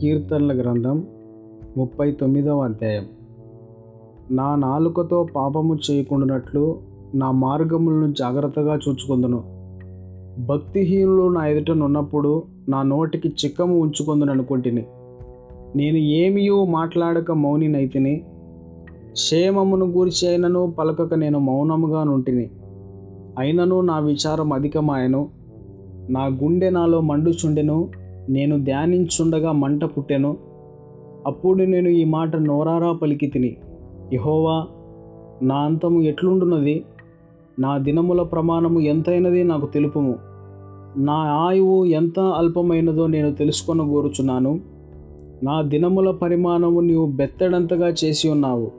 కీర్తనల గ్రంథం ముప్పై తొమ్మిదవ అధ్యాయం. నా నాలుకతో పాపము చేయకుండానట్లు నా మార్గములను జాగ్రత్తగా చూచుకుందును. భక్తిహీనులు నా ఎదుట నున్నప్పుడు నా నోటికి చిక్కము ఉంచుకుందని అనుకుంటుని. నేను ఏమియూ మాట్లాడక మౌనినైతిని. క్షేమమును గూర్చి అయినను పలకక నేను మౌనముగా నుంటిని. అయినను నా విచారం అధికమాయను. నా గుండె నాలో మండుచుండెను. నేను ధ్యానించుండగా మంట పుట్టెను. అప్పుడు నేను ఈ మాట నోరారా పలికి తిని యహోవా నా అంతము ఎట్లుండున్నది నా దినముల ప్రమాణము ఎంతైనది నాకు తెలుపుము. నా ఆయువు ఎంత అల్పమైనదో నేను తెలుసుకొని కోరుచున్నాను నా దినముల పరిమాణము నీవు బెత్తడంతగా చేసి ఉన్నావు.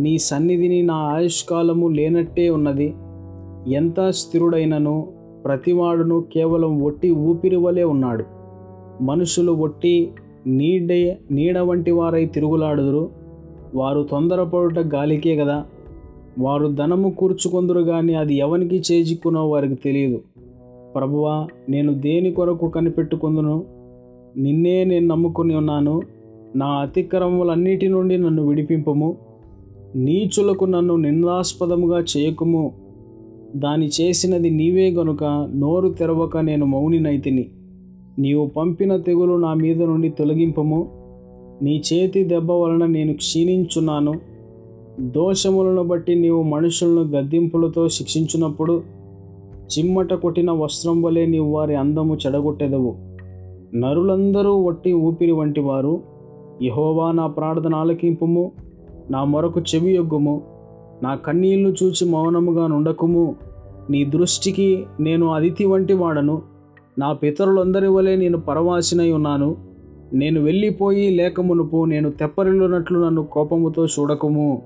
నీ సన్నిధిని నా ఆయుష్కాలము లేనట్టే ఉన్నది. ఎంత స్థిరుడైనను ప్రతివాడును కేవలం ఒట్టి ఊపిరి వలె ఉన్నాడు. మనుషులు ఒట్టి నీడే నీడ వంటి వారై తిరుగులాడుదురు. వారు తొందరపడుట గాలికే కదా వారు ధనము కూర్చుకొందురు కానీ అది ఎవనికి చేజిక్కునో వారికి తెలియదు. ప్రభువా నేను దేని కొరకు కనిపెట్టుకుందును? నిన్నే నేను నమ్ముకుని ఉన్నాను. నా అతిక్రమములన్నిటి నుండి నన్ను విడిపింపము. నీచులకు నన్ను నిందాస్పదముగా చేయకుము. దాని చేసినది నీవే గనుక నోరు తెరవక నేను మౌనినైతిని. నీవు పంపిన తెగులు నా మీద నుండి తొలగింపము. నీ చేతి దెబ్బ వలన నేను క్షీణించున్నాను. దోషములను బట్టి నీవు మనుషులను గద్దింపులతో శిక్షించినప్పుడు చిమ్మట కొట్టిన వస్త్రం వలె నీవు వారి అందము చెడగొట్టెదవు. నరులందరూ వట్టి ఊపిరి వంటి వారు. యహోవా నా ప్రార్థన ఆలకింపుము నా మరొక చెవి యొగ్గుము నా కన్నీళ్ళు చూచి మౌనముగా నుండకుము. నీ దృష్టికి నేను అతిథి వంటి వాడను. నా పితరులందరి వలె నేను పరవాసినై ఉన్నాను. నేను వెళ్ళిపోయి లేకమునుపు నేను తెప్పరిల్లునట్లు నన్ను కోపముతో చూడకుము.